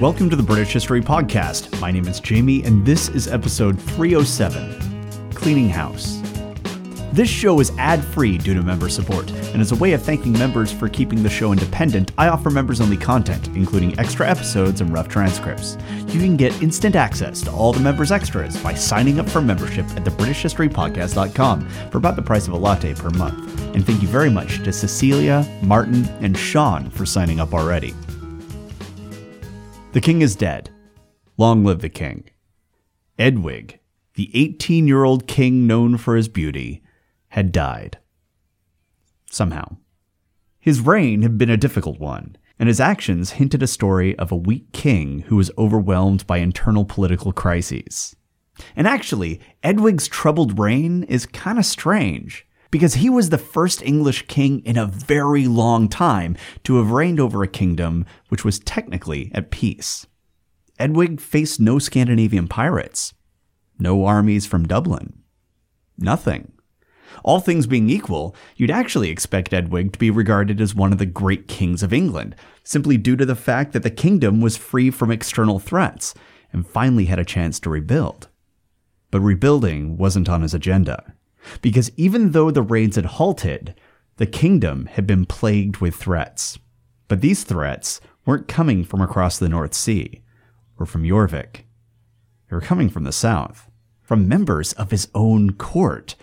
Welcome to the British History Podcast. My name is Jamie, and this is episode 307 Cleaning House. This show is ad free due to member support, and as a way of thanking members for keeping the show independent, I offer members only content, including extra episodes and rough transcripts. You can get instant access to all the members' extras by signing up for membership at thebritishhistorypodcast.com for about the price of a latte per month. And thank you very much to Cecilia, Martin, and Sean for signing up already. The king is dead. Long live the king. Eadwig, the 18 year old king known for his beauty, had died. Somehow. His reign had been a difficult one, and his actions hinted a story of a weak king who was overwhelmed by internal political crises. And actually, Eadwig's troubled reign is kind of strange, because he was the first English king in a very long time to have reigned over a kingdom which was technically at peace. Eadwig faced no Scandinavian pirates, no armies from Dublin, nothing. All things being equal, you'd actually expect Eadwig to be regarded as one of the great kings of England, simply due to the fact that the kingdom was free from external threats and finally had a chance to rebuild. But rebuilding wasn't on his agenda, because even though the raids had halted, the kingdom had been plagued with threats. But these threats weren't coming from across the North Sea or from Jorvik. They were coming from the south, from members of his own court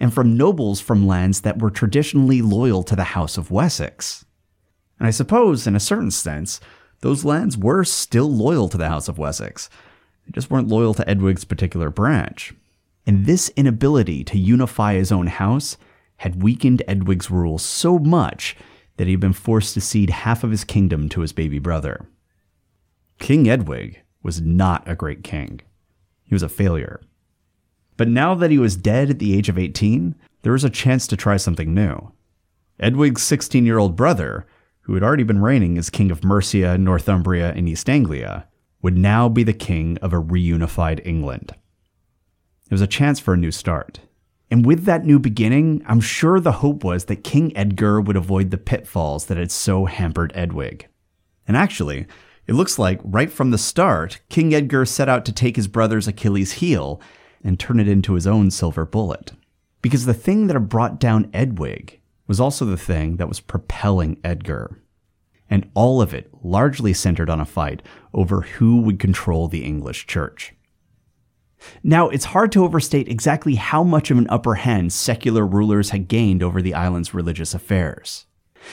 and from nobles from lands that were traditionally loyal to the House of Wessex. And I suppose, in a certain sense, those lands were still loyal to the House of Wessex. They just weren't loyal to Eadwig's particular branch. And this inability to unify his own house had weakened Eadwig's rule so much that he had been forced to cede half of his kingdom to his baby brother. King Eadwig was not a great king. He was a failure. But now that he was dead at the age of 18, there was a chance to try something new. Eadwig's 16 year old brother, who had already been reigning as King of Mercia, Northumbria, and East Anglia, would now be the king of a reunified England. It was a chance for a new start. And with that new beginning, I'm sure the hope was that King Edgar would avoid the pitfalls that had so hampered Eadwig. And actually, it looks like right from the start, King Edgar set out to take his brother's Achilles heel and turn it into his own silver bullet. Because the thing that had brought down Eadwig was also the thing that was propelling Edgar. And all of it largely centered on a fight over who would control the English church. Now, it's hard to overstate exactly how much of an upper hand secular rulers had gained over the island's religious affairs.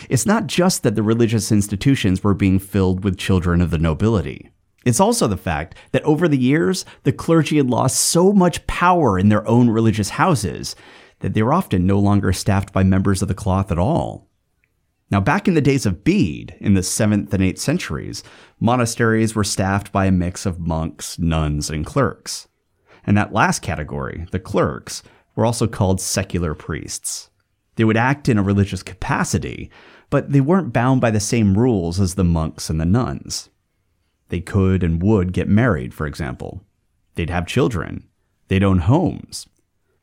It's not just that the religious institutions were being filled with children of the nobility. It's also the fact that over the years, the clergy had lost so much power in their own religious houses that they were often no longer staffed by members of the cloth at all. Now, back in the days of Bede, in the 7th and 8th centuries, monasteries were staffed by a mix of monks, nuns, and clerks. And that last category, the clerks, were also called secular priests. They would act in a religious capacity, but they weren't bound by the same rules as the monks and the nuns. They could and would get married, for example. They'd have children. They'd own homes.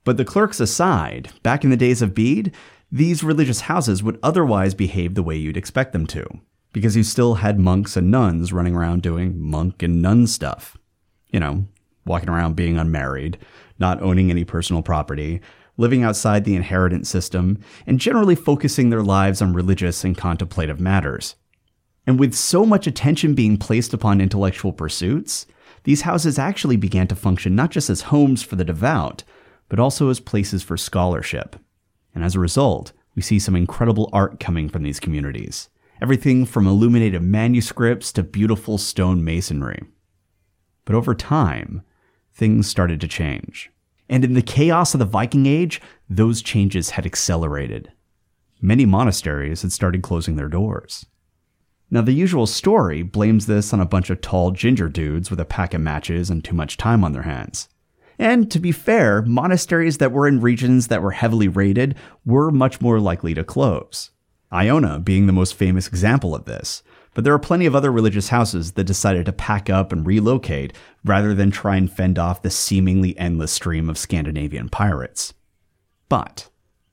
But the clerks aside, back in the days of Bede, these religious houses would otherwise behave the way you'd expect them to, because you still had monks and nuns running around doing monk and nun stuff. You know, walking around being unmarried, not owning any personal property, living outside the inheritance system, and generally focusing their lives on religious and contemplative matters. And with so much attention being placed upon intellectual pursuits, these houses actually began to function not just as homes for the devout, but also as places for scholarship. And as a result, we see some incredible art coming from these communities. Everything from illuminated manuscripts to beautiful stone masonry. But over time, things started to change. And in the chaos of the Viking Age, those changes had accelerated. Many monasteries had started closing their doors. Now, the usual story blames this on a bunch of tall ginger dudes with a pack of matches and too much time on their hands. And to be fair, monasteries that were in regions that were heavily raided were much more likely to close. Iona being the most famous example of this, but there are plenty of other religious houses that decided to pack up and relocate rather than try and fend off the seemingly endless stream of Scandinavian pirates. But,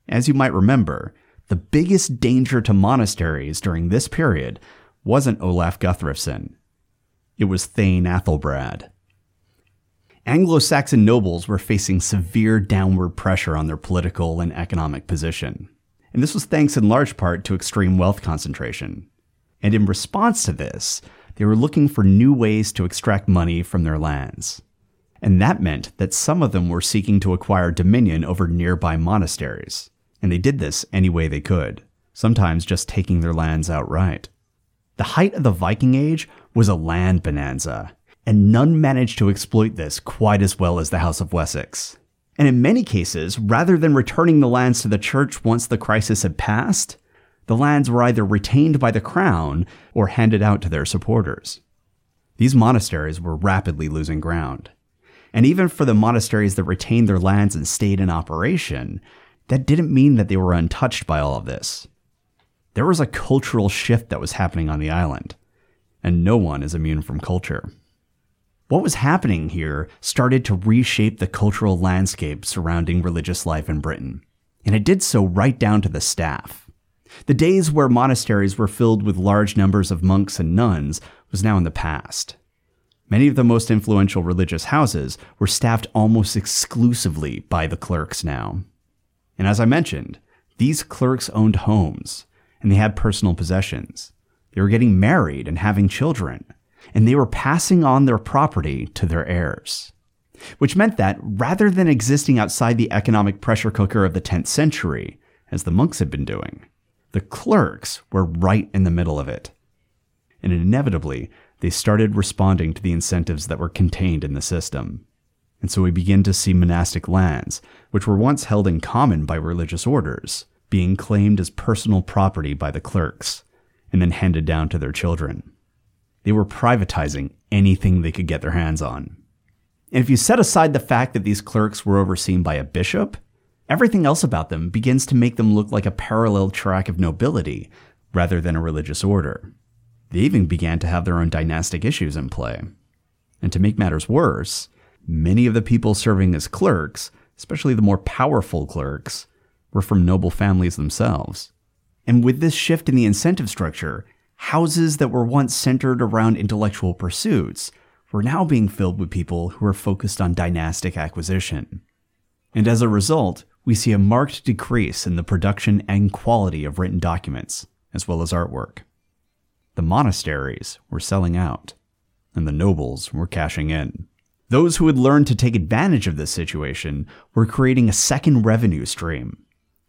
as you might remember, the biggest danger to monasteries during this period wasn't Olaf Guthfrithsson. It was Thane Athelbrad. Anglo Saxon nobles were facing severe downward pressure on their political and economic position. And this was thanks in large part to extreme wealth concentration. And in response to this, they were looking for new ways to extract money from their lands. And that meant that some of them were seeking to acquire dominion over nearby monasteries. And they did this any way they could, sometimes just taking their lands outright. The height of the Viking Age was a land bonanza, and none managed to exploit this quite as well as the House of Wessex. And in many cases, rather than returning the lands to the church once the crisis had passed, the lands were either retained by the crown or handed out to their supporters. These monasteries were rapidly losing ground. And even for the monasteries that retained their lands and stayed in operation, that didn't mean that they were untouched by all of this. There was a cultural shift that was happening on the island, and no one is immune from culture. What was happening here started to reshape the cultural landscape surrounding religious life in Britain, and it did so right down to the staff. The days where monasteries were filled with large numbers of monks and nuns was now in the past. Many of the most influential religious houses were staffed almost exclusively by the clerks now. And as I mentioned, these clerks owned homes, and they had personal possessions. They were getting married and having children and they were passing on their property to their heirs. Which meant that, rather than existing outside the economic pressure cooker of the 10th century, as the monks had been doing, the clerks were right in the middle of it. And inevitably, they started responding to the incentives that were contained in the system. And so we begin to see monastic lands, which were once held in common by religious orders, being claimed as personal property by the clerks, and then handed down to their children. They were privatizing anything they could get their hands on. And if you set aside the fact that these clerks were overseen by a bishop, everything else about them begins to make them look like a parallel track of nobility rather than a religious order. They even began to have their own dynastic issues in play. And to make matters worse, many of the people serving as clerks, especially the more powerful clerks, were from noble families themselves. And with this shift in the incentive structure, houses that were once centered around intellectual pursuits were now being filled with people who were focused on dynastic acquisition. And as a result, we see a marked decrease in the production and quality of written documents, as well as artwork. The monasteries were selling out, and the nobles were cashing in. Those who had learned to take advantage of this situation were creating a second revenue stream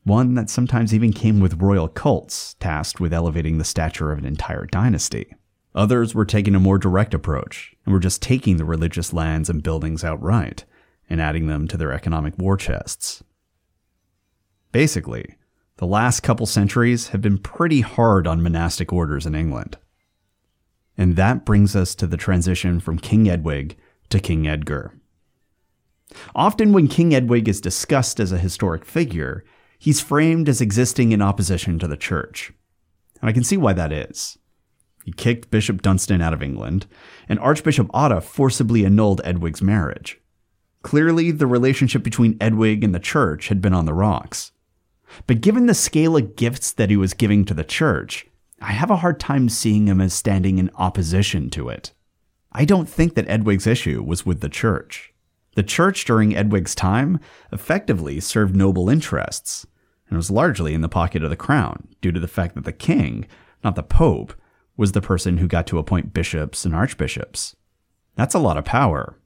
one that sometimes even came with royal cults tasked with elevating the stature of an entire dynasty. Others were taking a more direct approach and were just taking the religious lands and buildings outright and adding them to their economic war chests. Basically, the last couple centuries have been pretty hard on monastic orders in England. And that brings us to the transition from King Eadwig to King Edgar. Often, when King Eadwig is discussed as a historic figure, he's framed as existing in opposition to the church. And I can see why that is. He kicked Bishop Dunstan out of England, and Archbishop Odda forcibly annulled Eadwig's marriage. Clearly, the relationship between Eadwig and the church had been on the rocks. But given the scale of gifts that he was giving to the church, I have a hard time seeing him as standing in opposition to it. I don't think that Eadwig's issue was with the church. The church during Eadwig's time effectively served noble interests, and was largely in the pocket of the crown due to the fact that the king, not the pope, was the person who got to appoint bishops and archbishops. That's a lot of power.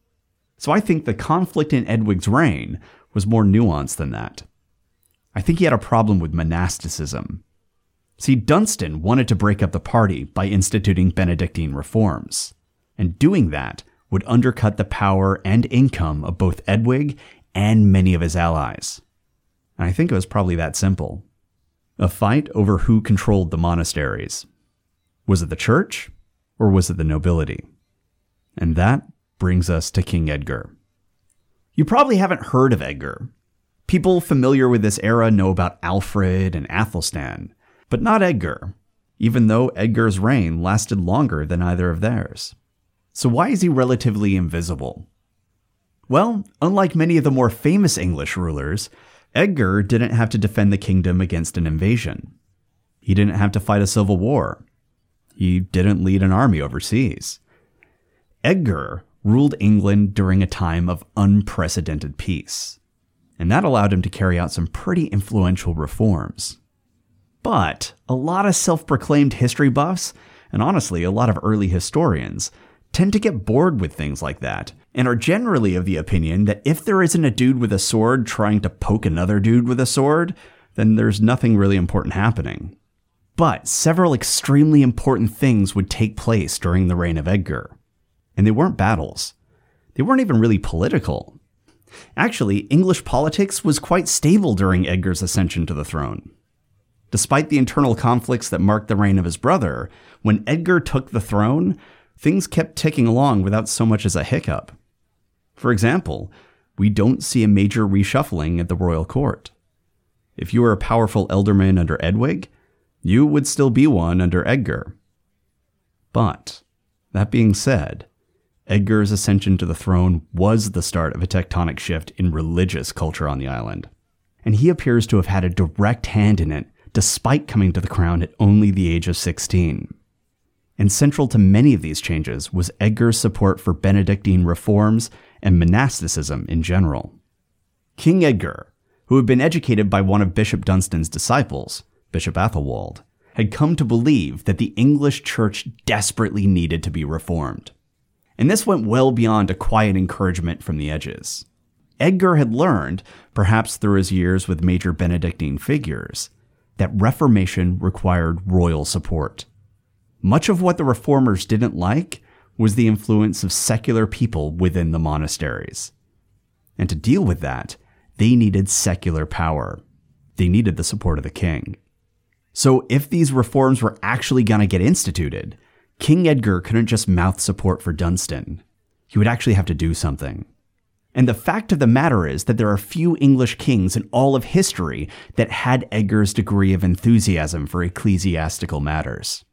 So I think the conflict in Eadwig's reign was more nuanced than that. I think he had a problem with monasticism. See, Dunstan wanted to break up the party by instituting Benedictine reforms, and doing that would undercut the power and income of both Eadwig and many of his allies. And I think it was probably that simple. A fight over who controlled the monasteries. Was it the church or was it the nobility? And that brings us to King Edgar. You probably haven't heard of Edgar. People familiar with this era know about Alfred and Athelstan, but not Edgar, even though Edgar's reign lasted longer than either of theirs. So, why is he relatively invisible? Well, unlike many of the more famous English rulers, Edgar didn't have to defend the kingdom against an invasion. He didn't have to fight a civil war. He didn't lead an army overseas. Edgar ruled England during a time of unprecedented peace, and that allowed him to carry out some pretty influential reforms. But a lot of self proclaimed history buffs, and honestly, a lot of early historians, tend to get bored with things like that, and are generally of the opinion that if there isn't a dude with a sword trying to poke another dude with a sword, then there's nothing really important happening. But several extremely important things would take place during the reign of Edgar. And they weren't battles. They weren't even really political. Actually, English politics was quite stable during Edgar's ascension to the throne. Despite the internal conflicts that marked the reign of his brother, when Edgar took the throne, things kept ticking along without so much as a hiccup. For example, we don't see a major reshuffling at the royal court. If you were a powerful ealdorman under Eadwig, you would still be one under Edgar. But, that being said, Edgar's ascension to the throne was the start of a tectonic shift in religious culture on the island. And he appears to have had a direct hand in it, despite coming to the crown at only the age of 16. And central to many of these changes was Edgar's support for Benedictine reforms and monasticism in general. King Edgar, who had been educated by one of Bishop Dunstan's disciples, Bishop Athelwold, had come to believe that the English church desperately needed to be reformed. And this went well beyond a quiet encouragement from the edges. Edgar had learned, perhaps through his years with major Benedictine figures, that Reformation required royal support. Much of what the reformers didn't like was the influence of secular people within the monasteries. And to deal with that, they needed secular power. They needed the support of the king. So if these reforms were actually going to get instituted, King Edgar couldn't just mouth support for Dunstan. He would actually have to do something. And the fact of the matter is that there are few English kings in all of history that had Edgar's degree of enthusiasm for ecclesiastical matters.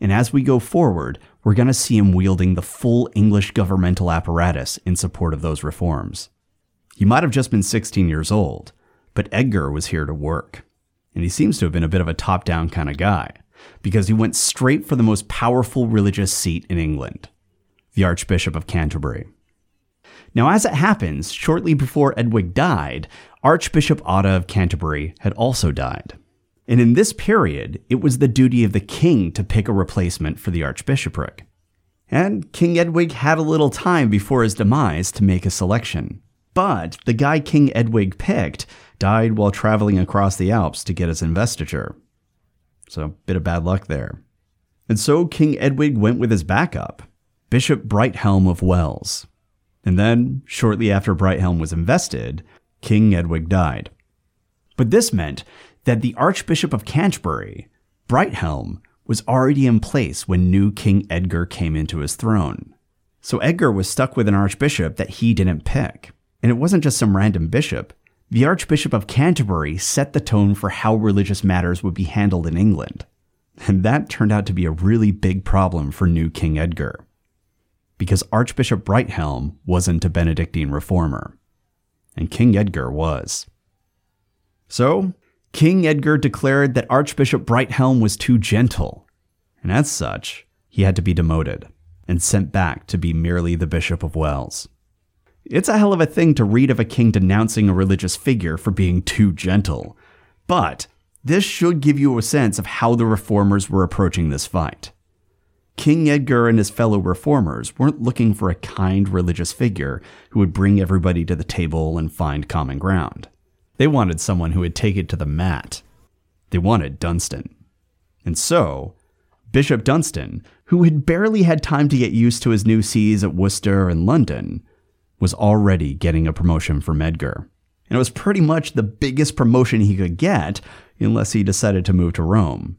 And as we go forward, we're going to see him wielding the full English governmental apparatus in support of those reforms. He might have just been 16 years old, but Edgar was here to work. And he seems to have been a bit of a top down kind of guy, because he went straight for the most powerful religious seat in England the Archbishop of Canterbury. Now, as it happens, shortly before Eadwig died, Archbishop Odda of Canterbury had also died. And in this period, it was the duty of the king to pick a replacement for the archbishopric. And King Eadwig had a little time before his demise to make a selection. But the guy King Eadwig picked died while traveling across the Alps to get his investiture. So, bit of bad luck there. And so King Eadwig went with his backup, Bishop Brighthelm of Wells. And then, shortly after Brighthelm was invested, King Eadwig died. But this meant that the Archbishop of Canterbury, Brighthelm, was already in place when new King Edgar came into his throne. So Edgar was stuck with an archbishop that he didn't pick. And it wasn't just some random bishop. The Archbishop of Canterbury set the tone for how religious matters would be handled in England. And that turned out to be a really big problem for new King Edgar. Because Archbishop Brighthelm wasn't a Benedictine reformer, and King Edgar was. So, King Edgar declared that Archbishop Brighthelm was too gentle, and as such, he had to be demoted and sent back to be merely the Bishop of Wells. It's a hell of a thing to read of a king denouncing a religious figure for being too gentle. But this should give you a sense of how the reformers were approaching this fight. King Edgar and his fellow reformers weren't looking for a kind religious figure who would bring everybody to the table and find common ground. They wanted someone who would take it to the mat. They wanted Dunstan. And so, Bishop Dunstan, who had barely had time to get used to his new sees at Worcester and London, was already getting a promotion from Edgar. And it was pretty much the biggest promotion he could get unless he decided to move to Rome.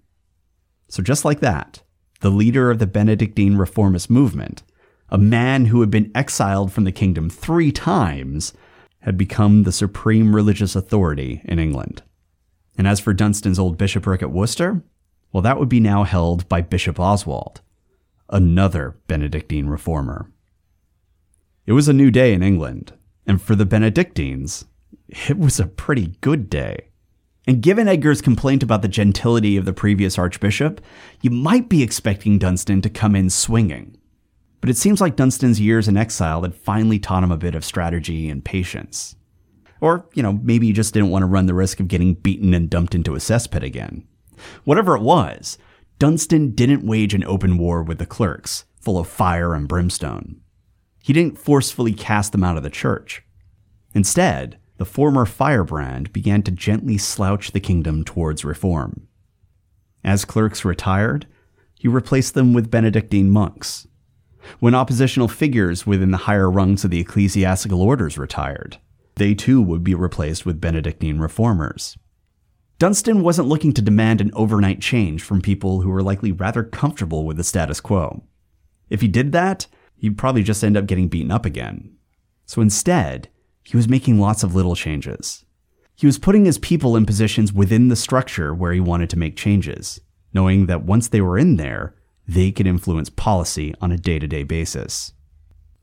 So, just like that, the leader of the Benedictine reformist movement, a man who had been exiled from the kingdom three times, had become the supreme religious authority in England. And as for Dunstan's old bishopric at Worcester, well, that would be now held by Bishop Oswald, another Benedictine reformer. It was a new day in England, and for the Benedictines, it was a pretty good day. And given Edgar's complaint about the gentility of the previous archbishop, you might be expecting Dunstan to come in swinging. but it seems like Dunstan's years in exile had finally taught him a bit of strategy and patience. Or, you know, maybe he just didn't want to run the risk of getting beaten and dumped into a cesspit again. Whatever it was, Dunstan didn't wage an open war with the clerks, full of fire and brimstone. He didn't forcefully cast them out of the church. Instead, the former firebrand began to gently slouch the kingdom towards reform. As clerks retired, he replaced them with Benedictine monks. When oppositional figures within the higher rungs of the ecclesiastical orders retired, they too would be replaced with Benedictine reformers. Dunstan wasn't looking to demand an overnight change from people who were likely rather comfortable with the status quo. If he did that, he'd probably just end up getting beaten up again. So instead, he was making lots of little changes. He was putting his people in positions within the structure where he wanted to make changes, knowing that once they were in there, they could influence policy on a day to day basis.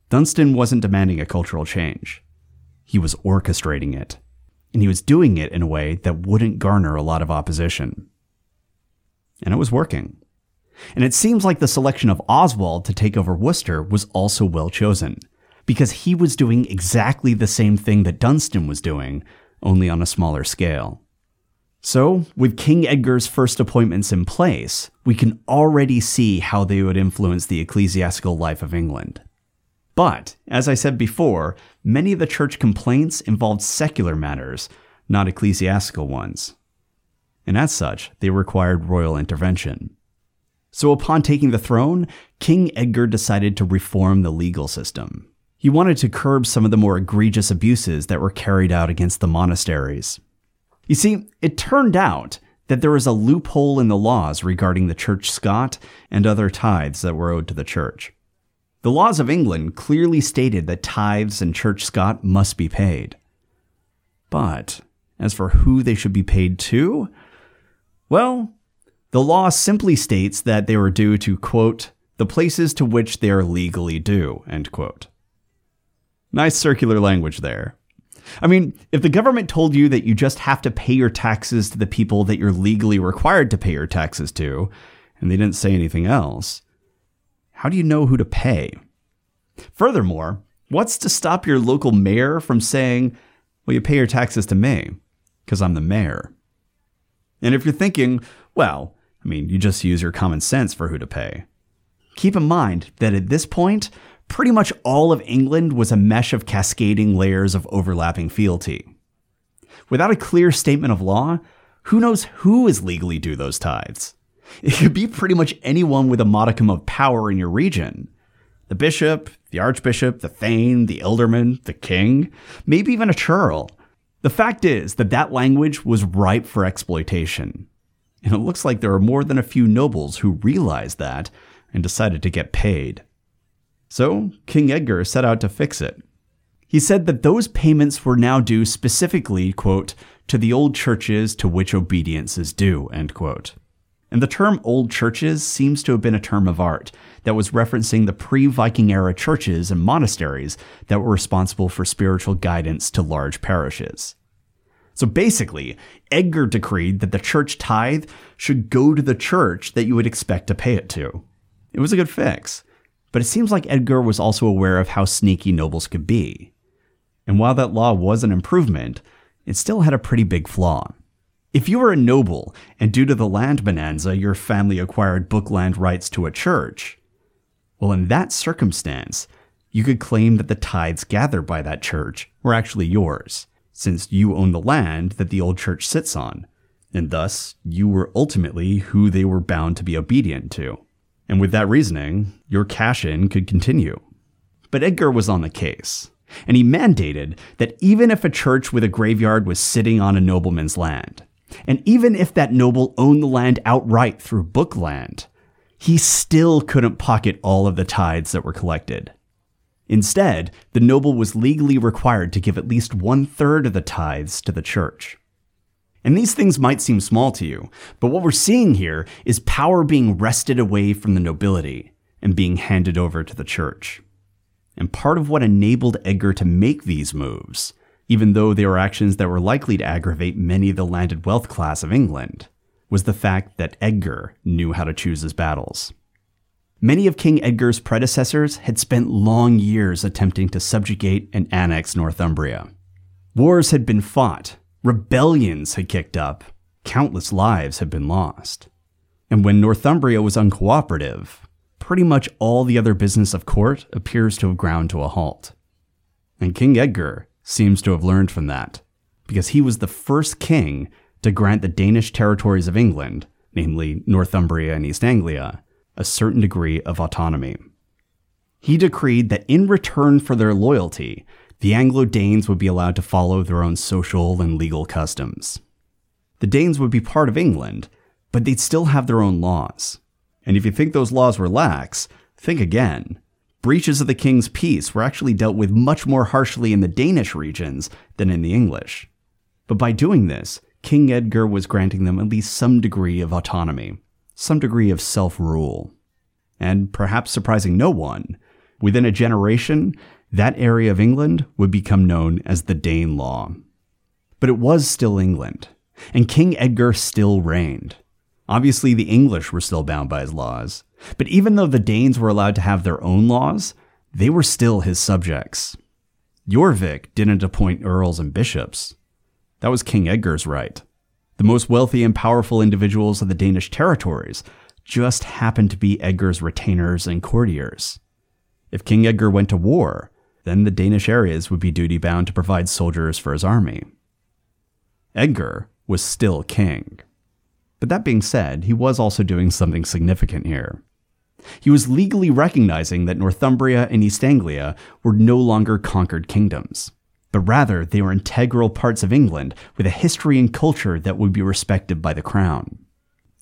Dunstan wasn't demanding a cultural change, he was orchestrating it. And he was doing it in a way that wouldn't garner a lot of opposition. And it was working. And it seems like the selection of Oswald to take over Worcester was also well chosen, because he was doing exactly the same thing that Dunstan was doing, only on a smaller scale. So, with King Edgar's first appointments in place, we can already see how they would influence the ecclesiastical life of England. But, as I said before, many of the church complaints involved secular matters, not ecclesiastical ones. And as such, they required royal intervention. So, upon taking the throne, King Edgar decided to reform the legal system. He wanted to curb some of the more egregious abuses that were carried out against the monasteries. You see, it turned out that there was a loophole in the laws regarding the church scot and other tithes that were owed to the church. The laws of England clearly stated that tithes and church scot must be paid. But as for who they should be paid to, well, the law simply states that they were due to, quote, the places to which they are legally due, end quote. Nice circular language there. I mean, if the government told you that you just have to pay your taxes to the people that you're legally required to pay your taxes to, and they didn't say anything else, how do you know who to pay? Furthermore, what's to stop your local mayor from saying, well, you pay your taxes to me, because I'm the mayor? And if you're thinking, well, I mean, you just use your common sense for who to pay. Keep in mind that at this point, pretty much all of England was a mesh of cascading layers of overlapping fealty. Without a clear statement of law, who knows who is legally due those tithes? It could be pretty much anyone with a modicum of power in your region. The bishop, the archbishop, the thane, the ealdorman, the king, maybe even a churl. The fact is that that language was ripe for exploitation. And it looks like there are more than a few nobles who realized that and decided to get paid. So, King Edgar set out to fix it. He said that those payments were now due specifically, quote, to the old churches to which obedience is due, end quote. And the term old churches seems to have been a term of art that was referencing the pre Viking era churches and monasteries that were responsible for spiritual guidance to large parishes. So basically, Edgar decreed that the church tithe should go to the church that you would expect to pay it to. It was a good fix. But it seems like Edgar was also aware of how sneaky nobles could be. And while that law was an improvement, it still had a pretty big flaw. If you were a noble, and due to the land bonanza, your family acquired bookland rights to a church, well, in that circumstance, you could claim that the tithes gathered by that church were actually yours, since you own the land that the old church sits on, and thus you were ultimately who they were bound to be obedient to. And with that reasoning, your cash in could continue. But Edgar was on the case, and he mandated that even if a church with a graveyard was sitting on a nobleman's land, and even if that noble owned the land outright through bookland, he still couldn't pocket all of the tithes that were collected. Instead, the noble was legally required to give at least one third of the tithes to the church. And these things might seem small to you, but what we're seeing here is power being wrested away from the nobility and being handed over to the church. And part of what enabled Edgar to make these moves, even though they were actions that were likely to aggravate many of the landed wealth class of England, was the fact that Edgar knew how to choose his battles. Many of King Edgar's predecessors had spent long years attempting to subjugate and annex Northumbria. Wars had been fought, rebellions had kicked up, countless lives had been lost. And when Northumbria was uncooperative, pretty much all the other business of court appears to have ground to a halt. And King Edgar seems to have learned from that, because he was the first king to grant the Danish territories of England, namely Northumbria and East Anglia, a certain degree of autonomy. He decreed that in return for their loyalty, the Anglo Danes would be allowed to follow their own social and legal customs. The Danes would be part of England, but they'd still have their own laws. And if you think those laws were lax, think again. Breaches of the king's peace were actually dealt with much more harshly in the Danish regions than in the English. But by doing this, King Edgar was granting them at least some degree of autonomy, some degree of self rule. And perhaps surprising no one, within a generation, that area of England would become known as the Danelaw. But it was still England, and King Edgar still reigned. Obviously, the English were still bound by his laws, but even though the Danes were allowed to have their own laws, they were still his subjects. Jorvik didn't appoint earls and bishops. That was King Edgar's right. The most wealthy and powerful individuals of the Danish territories just happened to be Edgar's retainers and courtiers. If King Edgar went to war, then the Danish areas would be duty bound to provide soldiers for his army. Edgar was still king. But that being said, he was also doing something significant here. He was legally recognizing that Northumbria and East Anglia were no longer conquered kingdoms, but rather they were integral parts of England with a history and culture that would be respected by the crown.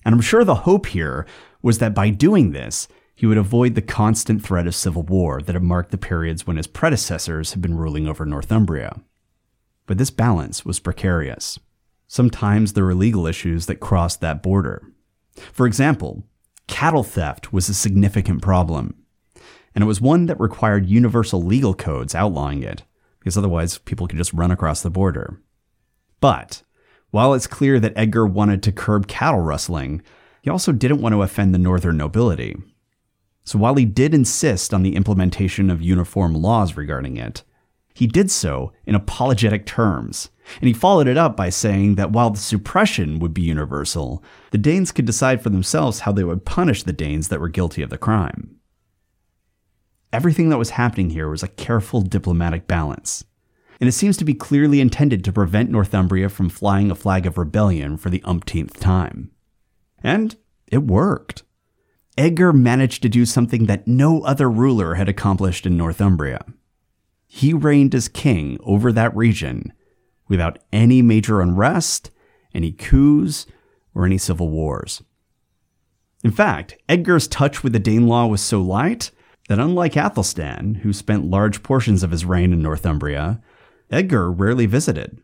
And I'm sure the hope here was that by doing this, he would avoid the constant threat of civil war that had marked the periods when his predecessors had been ruling over Northumbria. But this balance was precarious. Sometimes there were legal issues that crossed that border. For example, cattle theft was a significant problem, and it was one that required universal legal codes outlawing it, because otherwise people could just run across the border. But while it's clear that Edgar wanted to curb cattle rustling, he also didn't want to offend the northern nobility. So while he did insist on the implementation of uniform laws regarding it, he did so in apologetic terms, and he followed it up by saying that while the suppression would be universal, the Danes could decide for themselves how they would punish the Danes that were guilty of the crime. Everything that was happening here was a careful diplomatic balance, and it seems to be clearly intended to prevent Northumbria from flying a flag of rebellion for the umpteenth time. And it worked. Edgar managed to do something that no other ruler had accomplished in Northumbria. He reigned as king over that region without any major unrest, any coups, or any civil wars. In fact, Edgar's touch with the Danelaw was so light that unlike Athelstan, who spent large portions of his reign in Northumbria, Edgar rarely visited.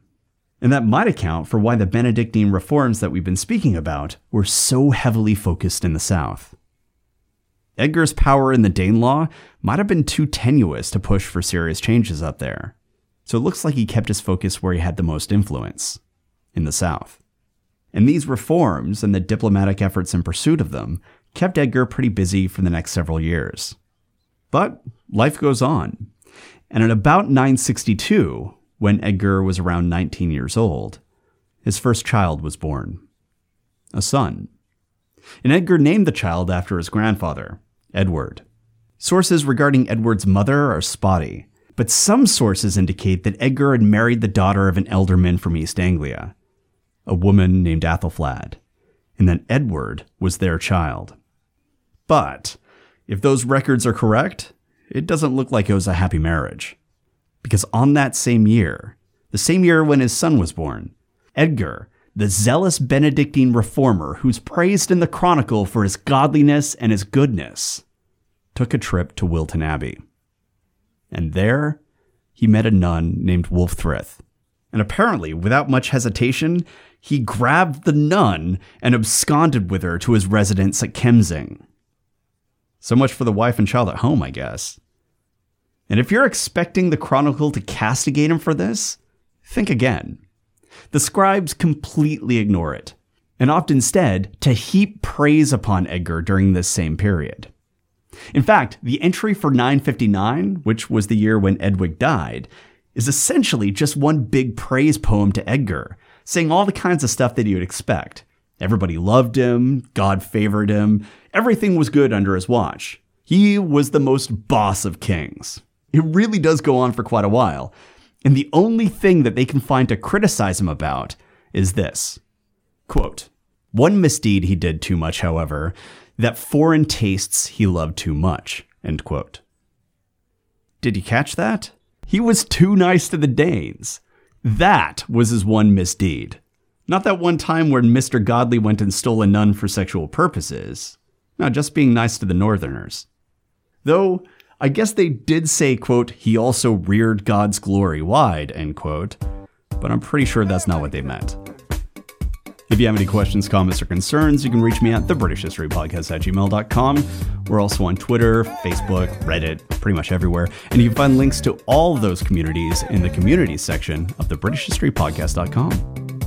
And that might account for why the Benedictine reforms that we've been speaking about were so heavily focused in the south. Edgar's power in the Danelaw might have been too tenuous to push for serious changes up there, so it looks like he kept his focus where he had the most influence in the south. And these reforms and the diplomatic efforts in pursuit of them kept Edgar pretty busy for the next several years. But life goes on. And at about 962, when Edgar was around 19 years old, his first child was born a son. And Edgar named the child after his grandfather, Edward. Sources regarding Edward's mother are spotty, but some sources indicate that Edgar had married the daughter of an ealdorman from East Anglia, a woman named Athelflaed, and that Edward was their child. But if those records are correct, it doesn't look like it was a happy marriage. Because on that same year, the same year when his son was born, Edgar, the zealous Benedictine reformer who's praised in the Chronicle for his godliness and his goodness, took a trip to Wilton Abbey. And there, he met a nun named Wulfthryth. And apparently, without much hesitation, he grabbed the nun and absconded with her to his residence at Kemsing. So much for the wife and child at home, I guess. And if you're expecting the Chronicle to castigate him for this, think again. The scribes completely ignore it, and opt instead to heap praise upon Edgar during this same period. In fact, the entry for 959, which was the year when Eadwig died, is essentially just one big praise poem to Edgar, saying all the kinds of stuff that you'd expect. Everybody loved him, God favored him, everything was good under his watch. He was the most boss of kings. It really does go on for quite a while. And the only thing that they can find to criticize him about is this quote, One misdeed he did too much, however, that foreign tastes he loved too much. End quote. Did you catch that? He was too nice to the Danes. That was his one misdeed. Not that one time when Mr. Godly went and stole a nun for sexual purposes. No, just being nice to the Northerners. Though, I guess they did say, quote, he also reared God's glory wide, end quote, but I'm pretty sure that's not what they meant. If you have any questions, comments, or concerns, you can reach me at the British at gmail.com. We're also on Twitter, Facebook, Reddit, pretty much everywhere. And you can find links to all those communities in the communities section of the British Podcast.com.